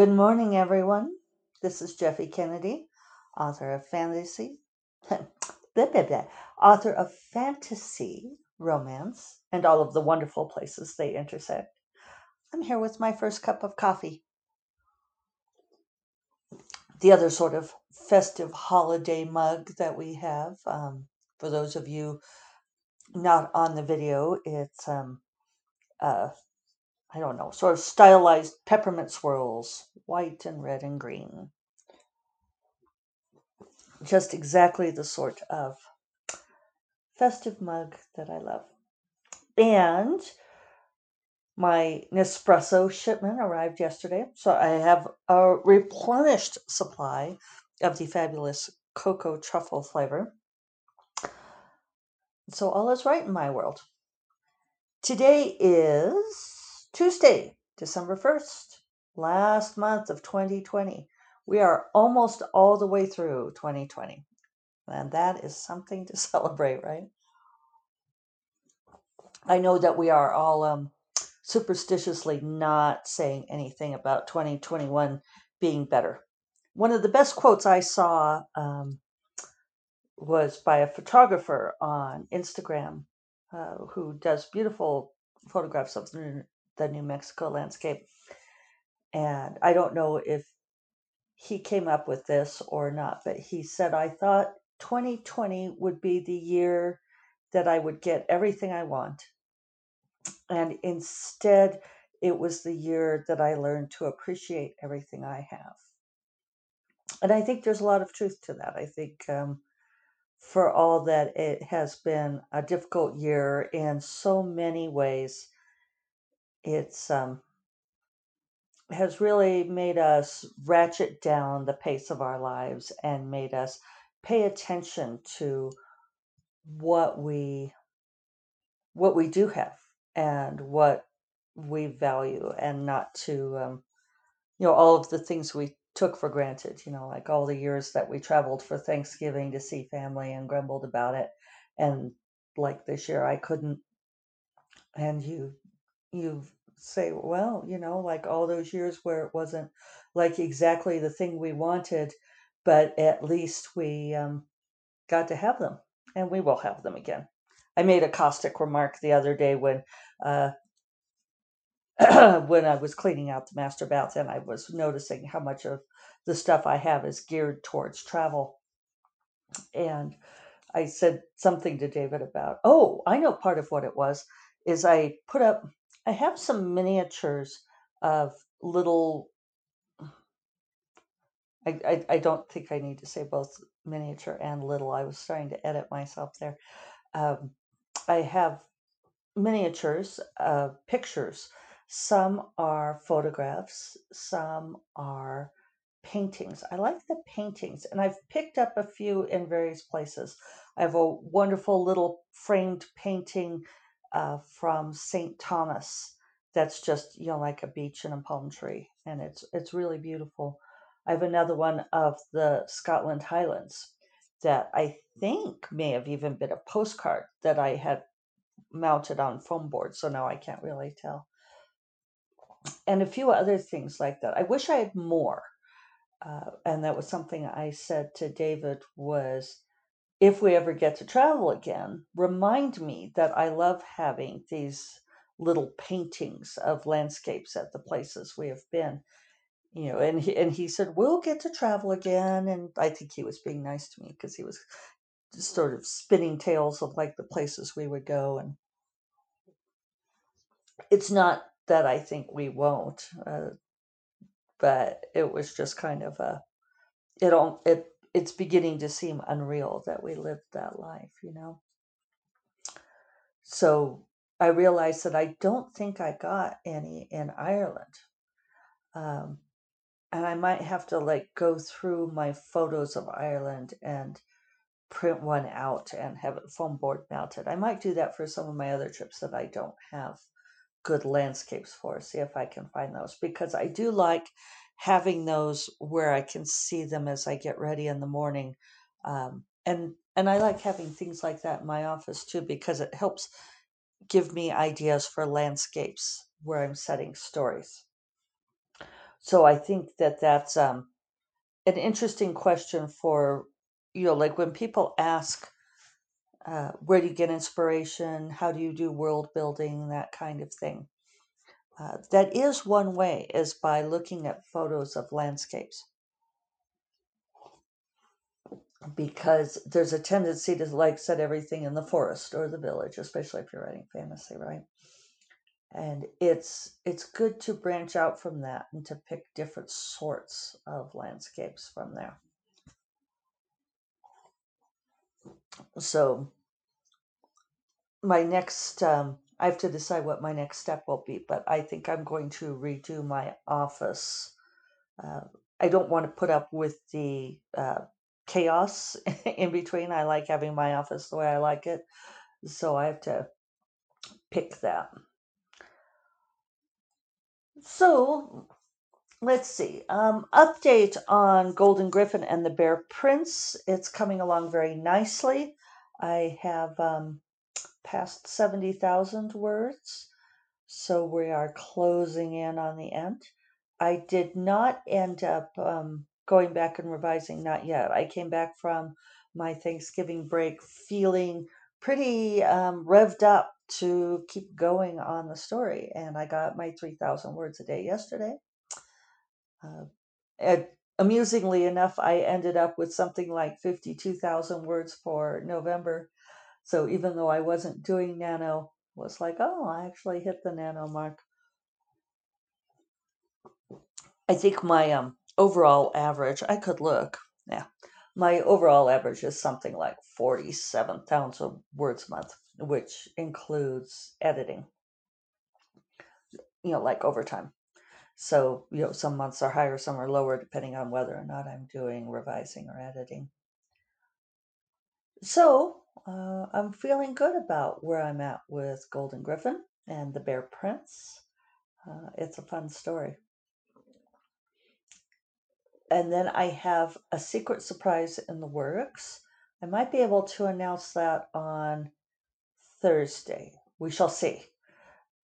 Good morning, everyone. This is Jeffe Kennedy, author of fantasy, blah, blah, blah, author of fantasy, romance, and all of the wonderful places they intersect. I'm here with my first cup of coffee, the other sort of festive holiday mug that we have. Um, for those of you not on the video, it's um, uh, I don't know, sort of stylized peppermint swirls, white and red and green. Just exactly the sort of festive mug that I love. And my Nespresso shipment arrived yesterday, so I have a replenished supply of the fabulous cocoa truffle flavor. So all is right in my world. Today is Tuesday, December 1st, last month of 2020. We are almost all the way through 2020, and that is something to celebrate, right? I know that we are all um, superstitiously not saying anything about 2021 being better. One of the best quotes I saw um, was by a photographer on Instagram uh, who does beautiful photographs of the, the New Mexico landscape. And I don't know if he came up with this or not, but he said, I thought 2020 would be the year that I would get everything I want And instead, it was the year that I learned to appreciate everything I have. And I think there's a lot of truth to that. I think um, for all that it has been a difficult year in so many ways, it's um, has really made us ratchet down the pace of our lives and made us pay attention to what we what we do have and what we value and not to um, you know all of the things we took for granted you know like all the years that we traveled for thanksgiving to see family and grumbled about it. And like this year i couldn't and you you say well you know like all those years where it wasn't like exactly the thing we wanted but at least we um, got to have them and we will have them again i made a caustic remark the other day when uh, when I was cleaning out the master bath and I was noticing how much of the stuff I have is geared towards travel. And I said something to David about, oh, I know part of what it was is I put up, I have some miniatures of little, I, I, I don't think I need to say both miniature and little. I was trying to edit myself there. Um, I have miniatures, uh, pictures. Some are photographs, some are paintings. I like the paintings, and I've picked up a few in various places. I have a wonderful little framed painting uh, from St. Thomas that's just you know like a beach and a palm tree, and it's it's really beautiful. I have another one of the Scotland Highlands that I think may have even been a postcard that I had mounted on foam board, so now I can't really tell. And a few other things like that. I wish I had more. Uh, and that was something I said to David was if we ever get to travel again, remind me that I love having these little paintings of landscapes at the places we have been. You know, and he, and he said we'll get to travel again, and I think he was being nice to me because he was just sort of spinning tales of like the places we would go, and it's not that I think we won't, uh, but it was just kind of a it all it it's beginning to seem unreal that we lived that life, you know. So I realized that I don't think I got any in Ireland, um, and I might have to like go through my photos of Ireland and print one out and have it foam board mounted. I might do that for some of my other trips that I don't have good landscapes for. See if I can find those because I do like having those where I can see them as I get ready in the morning. Um, and and I like having things like that in my office too because it helps give me ideas for landscapes where I'm setting stories. So I think that that's um, an interesting question for, you know, like when people ask, uh, where do you get inspiration? How do you do world building? That kind of thing. Uh, that is one way, is by looking at photos of landscapes, because there's a tendency to like set everything in the forest or the village, especially if you're writing fantasy, right? And it's it's good to branch out from that and to pick different sorts of landscapes from there. So my next um, i have to decide what my next step will be but i think i'm going to redo my office. Uh, i don't want to put up with the uh, chaos in between. I like having my office the way i like it so i have to pick that. So let's see um, update on golden gryphon and the bear prince. It's coming along very nicely. I have um, past 70,000 words. So we are closing in on the end. I did not end up um, going back and revising, not yet. I came back from my Thanksgiving break feeling pretty um, revved up to keep going on the story. And I got my 3,000 words a day yesterday. Uh, amusingly enough, I ended up with something like 52,000 words for November so even though I wasn't doing nano, was like, oh, I actually hit the nano mark. I think my um overall average, I could look, yeah, my overall average is something like 47,000 words a month, which includes editing, you know, like overtime. So, you know, some months are higher, some are lower, depending on whether or not I'm doing revising or editing. So uh, I'm feeling good about where I'm at with Golden Gryphon and the Bear Prince. Uh, it's a fun story. And then I have a secret surprise in the works. I might be able to announce that on Thursday. We shall see.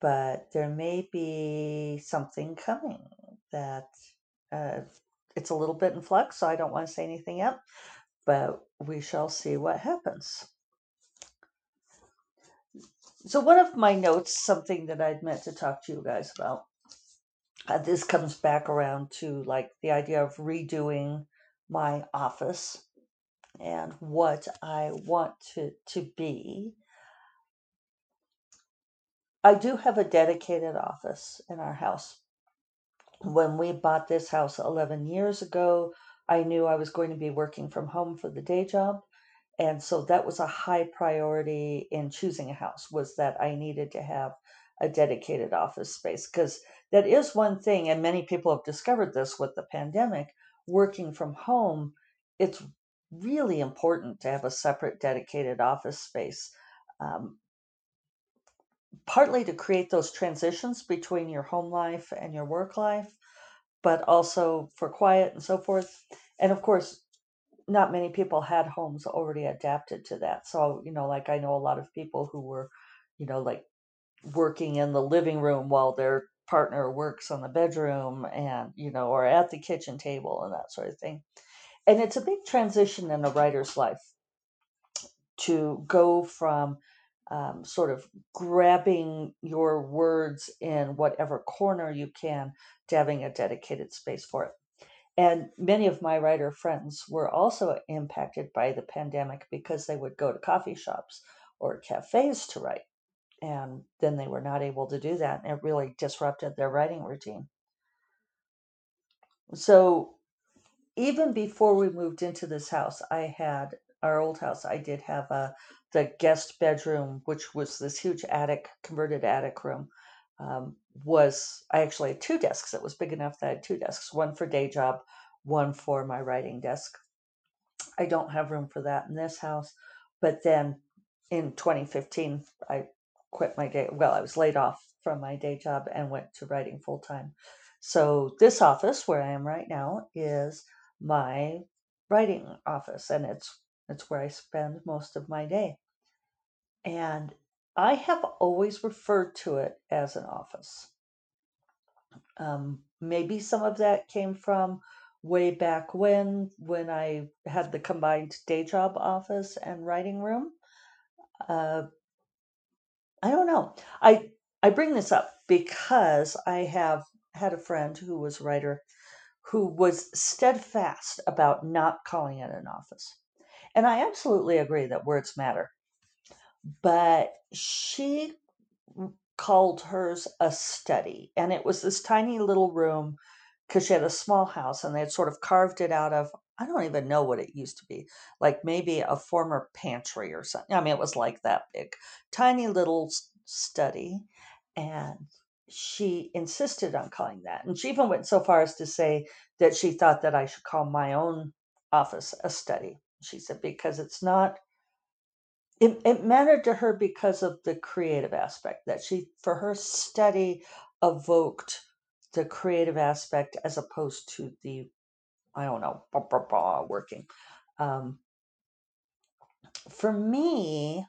But there may be something coming that uh, it's a little bit in flux, so I don't want to say anything yet but we shall see what happens. So, one of my notes, something that I'd meant to talk to you guys about, uh, this comes back around to like the idea of redoing my office and what I want to, to be. I do have a dedicated office in our house. When we bought this house 11 years ago, I knew I was going to be working from home for the day job. And so that was a high priority in choosing a house was that I needed to have a dedicated office space because that is one thing and many people have discovered this with the pandemic working from home it's really important to have a separate dedicated office space um, partly to create those transitions between your home life and your work life but also for quiet and so forth. And of course, not many people had homes already adapted to that. So, you know, like I know a lot of people who were, you know, like working in the living room while their partner works on the bedroom and, you know, or at the kitchen table and that sort of thing. And it's a big transition in a writer's life to go from um, sort of grabbing your words in whatever corner you can to having a dedicated space for it. And many of my writer friends were also impacted by the pandemic because they would go to coffee shops or cafes to write. And then they were not able to do that. And it really disrupted their writing routine. So even before we moved into this house, I had our old house, I did have a the guest bedroom, which was this huge attic, converted attic room, um, was I actually had two desks. It was big enough that I had two desks, one for day job, one for my writing desk. I don't have room for that in this house. But then in 2015, I quit my day. Well, I was laid off from my day job and went to writing full time. So this office where I am right now is my writing office, and it's it's where I spend most of my day. And I have always referred to it as an office. Um, maybe some of that came from way back when, when I had the combined day job office and writing room. Uh, I don't know. I I bring this up because I have had a friend who was a writer who was steadfast about not calling it an office. And I absolutely agree that words matter. But she called hers a study. And it was this tiny little room because she had a small house and they had sort of carved it out of, I don't even know what it used to be, like maybe a former pantry or something. I mean, it was like that big, tiny little study. And she insisted on calling that. And she even went so far as to say that she thought that I should call my own office a study. She said, because it's not it, it mattered to her because of the creative aspect that she for her study evoked the creative aspect as opposed to the i don't know bah, bah, bah, working. Um, for me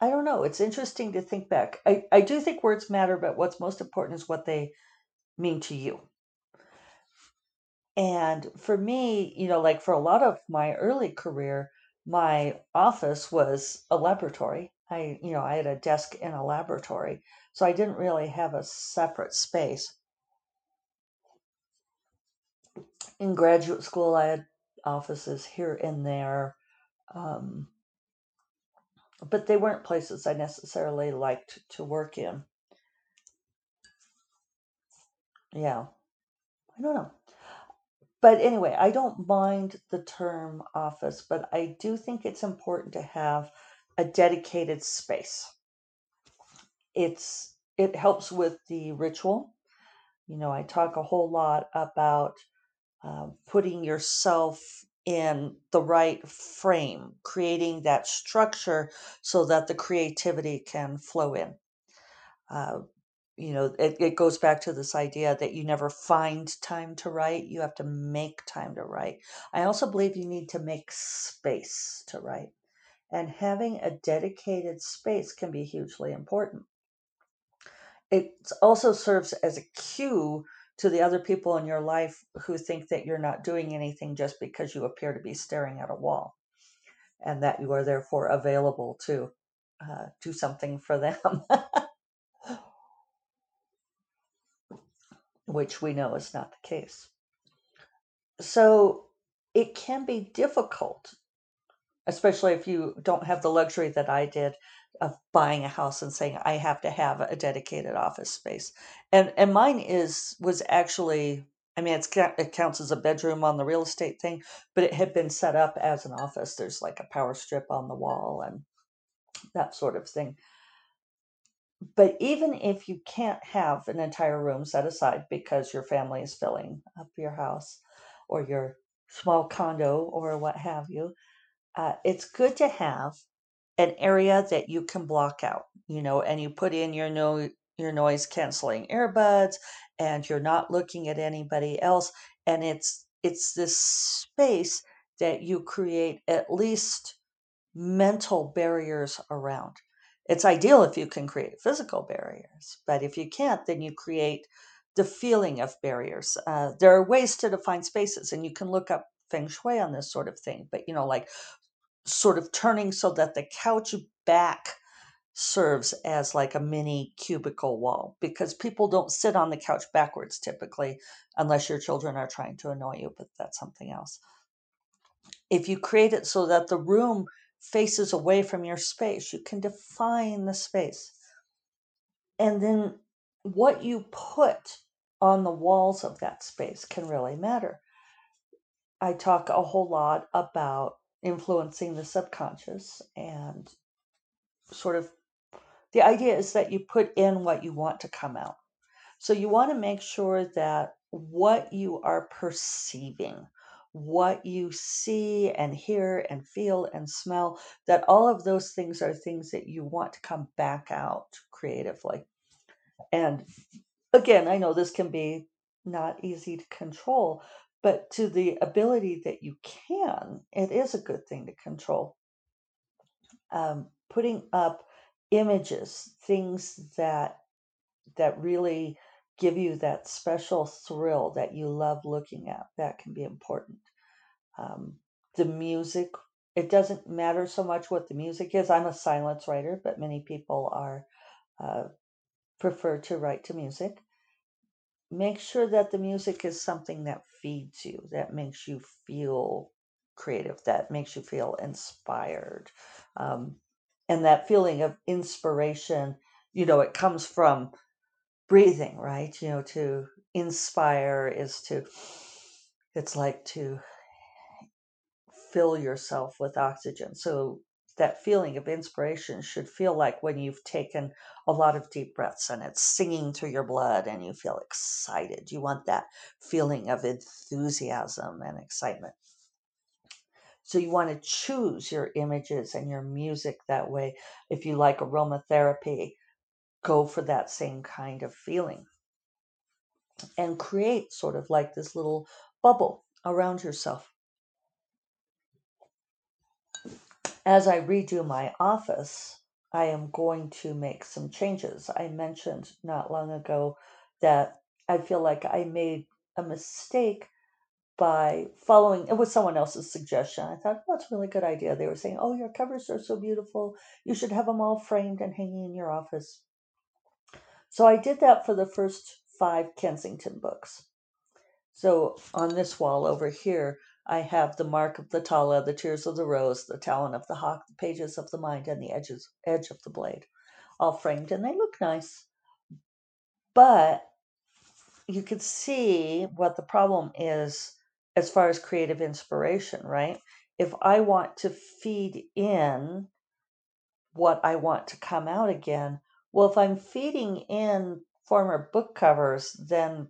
i don't know it's interesting to think back. I, I do think words matter but what's most important is what they mean to you And for me, you know, like for a lot of my early career, my office was a laboratory. I, you know, I had a desk in a laboratory. So I didn't really have a separate space. In graduate school, I had offices here and there, um, but they weren't places I necessarily liked to work in. Yeah, I don't know. But anyway, I don't mind the term office, but I do think it's important to have a dedicated space. It's it helps with the ritual. You know, I talk a whole lot about um, putting yourself in the right frame, creating that structure so that the creativity can flow in. Uh, you know, it, it goes back to this idea that you never find time to write, you have to make time to write. I also believe you need to make space to write. And having a dedicated space can be hugely important. It also serves as a cue to the other people in your life who think that you're not doing anything just because you appear to be staring at a wall and that you are therefore available to uh, do something for them, which we know is not the case. So it can be difficult, especially if you don't have the luxury that I did of buying a house and saying I have to have a dedicated office space. And and mine is was actually I mean it's it counts as a bedroom on the real estate thing, but it had been set up as an office. There's like a power strip on the wall and that sort of thing. But even if you can't have an entire room set aside because your family is filling up your house or your small condo or what have you, uh, it's good to have an area that you can block out, you know, and you put in your no your noise canceling earbuds and you're not looking at anybody else and it's it's this space that you create at least mental barriers around. It's ideal if you can create physical barriers, but if you can't, then you create the feeling of barriers. Uh, there are ways to define spaces, and you can look up feng shui on this sort of thing, but you know, like sort of turning so that the couch back serves as like a mini cubicle wall because people don't sit on the couch backwards typically unless your children are trying to annoy you, but that's something else. If you create it so that the room faces away from your space, you can define the space. And then what you put on the walls of that space can really matter. I talk a whole lot about influencing the subconscious and sort of the idea is that you put in what you want to come out. So you want to make sure that what you are perceiving, what you see and hear and feel and smell, that all of those things are things that you want to come back out creatively. And again, I know this can be not easy to control, but to the ability that you can, it is a good thing to control. Um, putting up images, things that that really give you that special thrill that you love looking at. That can be important. Um, the music, it doesn't matter so much what the music is. I'm a silence writer, but many people are uh, prefer to write to music. Make sure that the music is something that feeds you, that makes you feel creative, that makes you feel inspired. Um, and that feeling of inspiration, you know, it comes from breathing, right? You know, to inspire is to, it's like to fill yourself with oxygen. So that feeling of inspiration should feel like when you've taken a lot of deep breaths and it's singing through your blood and you feel excited. You want that feeling of enthusiasm and excitement. So you want to choose your images and your music that way. If you like aromatherapy, go for that same kind of feeling and create sort of like this little bubble around yourself. As I redo my office, I am going to make some changes. I mentioned not long ago that I feel like I made a mistake by following it was someone else's suggestion. I thought, well, that's a really good idea. They were saying, Oh, your covers are so beautiful. You should have them all framed and hanging in your office. So I did that for the first five Kensington books. So on this wall over here, I have the mark of the Tala, the tears of the rose, the talon of the hawk, the pages of the mind, and the edges edge of the blade, all framed, and they look nice. But you can see what the problem is as far as creative inspiration, right? If I want to feed in what I want to come out again, well, if I'm feeding in former book covers, then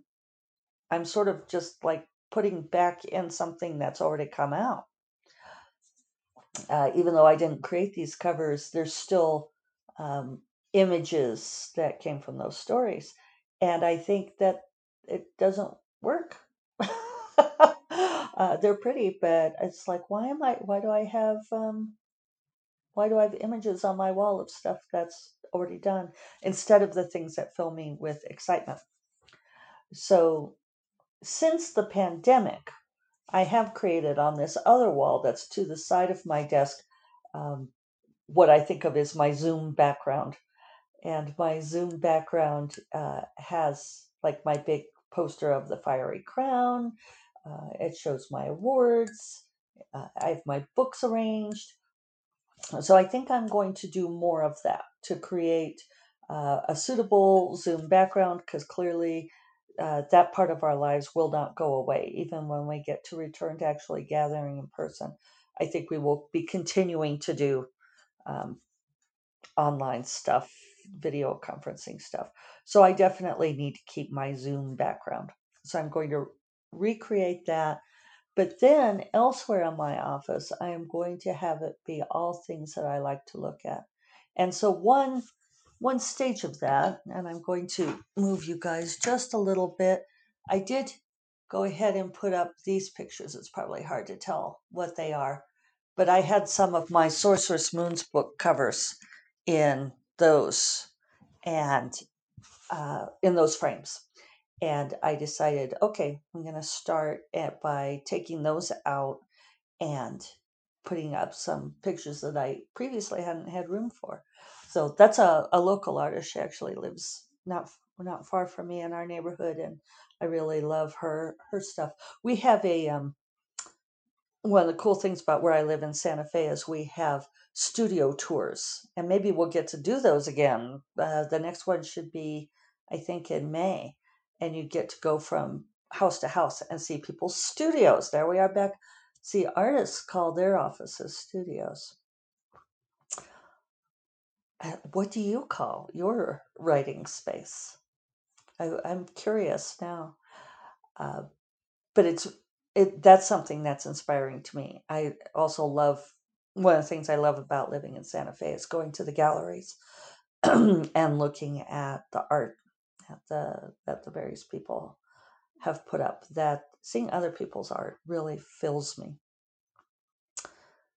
I'm sort of just like putting back in something that's already come out. Uh, even though I didn't create these covers, there's still um, images that came from those stories. And I think that it doesn't work. uh, they're pretty, but it's like, why am I, why do I have, um, why do I have images on my wall of stuff that's already done instead of the things that fill me with excitement? So since the pandemic, I have created on this other wall that's to the side of my desk um, what I think of as my Zoom background. And my Zoom background uh, has like my big poster of the fiery crown. Uh, it shows my awards. Uh, I have my books arranged. So I think I'm going to do more of that to create uh, a suitable Zoom background because clearly uh, that part of our lives will not go away, even when we get to return to actually gathering in person. I think we will be continuing to do um, online stuff, video conferencing stuff. So I definitely need to keep my Zoom background. So I'm going to recreate that. But then elsewhere in my office, I am going to have it be all things that I like to look at. And so one one stage of that, and I'm going to move you guys just a little bit. I did go ahead and put up these pictures. It's probably hard to tell what they are, but I had some of my Sorcerous Moons book covers in those and uh, in those frames. And I decided, okay, I'm going to start at, by taking those out and putting up some pictures that I previously hadn't had room for. So that's a, a local artist. She actually lives not not far from me in our neighborhood, and I really love her her stuff. We have a um, one of the cool things about where I live in Santa Fe is we have studio tours, and maybe we'll get to do those again. Uh, the next one should be, I think, in May, and you get to go from house to house and see people's studios. There we are back. See, artists call their offices studios. Uh, What do you call your writing space? I, I'm curious now. Uh, but it's it that's something that's inspiring to me. I also love one of the things I love about living in Santa Fe is going to the galleries and looking at the art that the that the various people have put up. That seeing other people's art really fills me.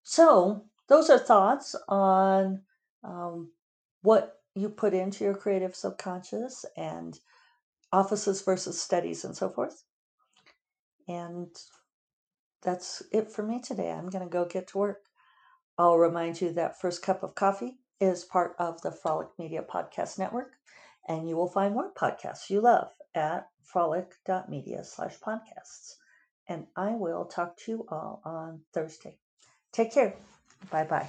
So those are thoughts on um, what you put into your creative subconscious and offices versus studies and so forth. And that's it for me today. I'm going to go get to work. I'll remind you that First Cup of Coffee is part of the Frolic Media Podcast Network, and you will find more podcasts you love at frolic.media slash podcasts. And I will talk to you all on Thursday. Take care. Bye bye.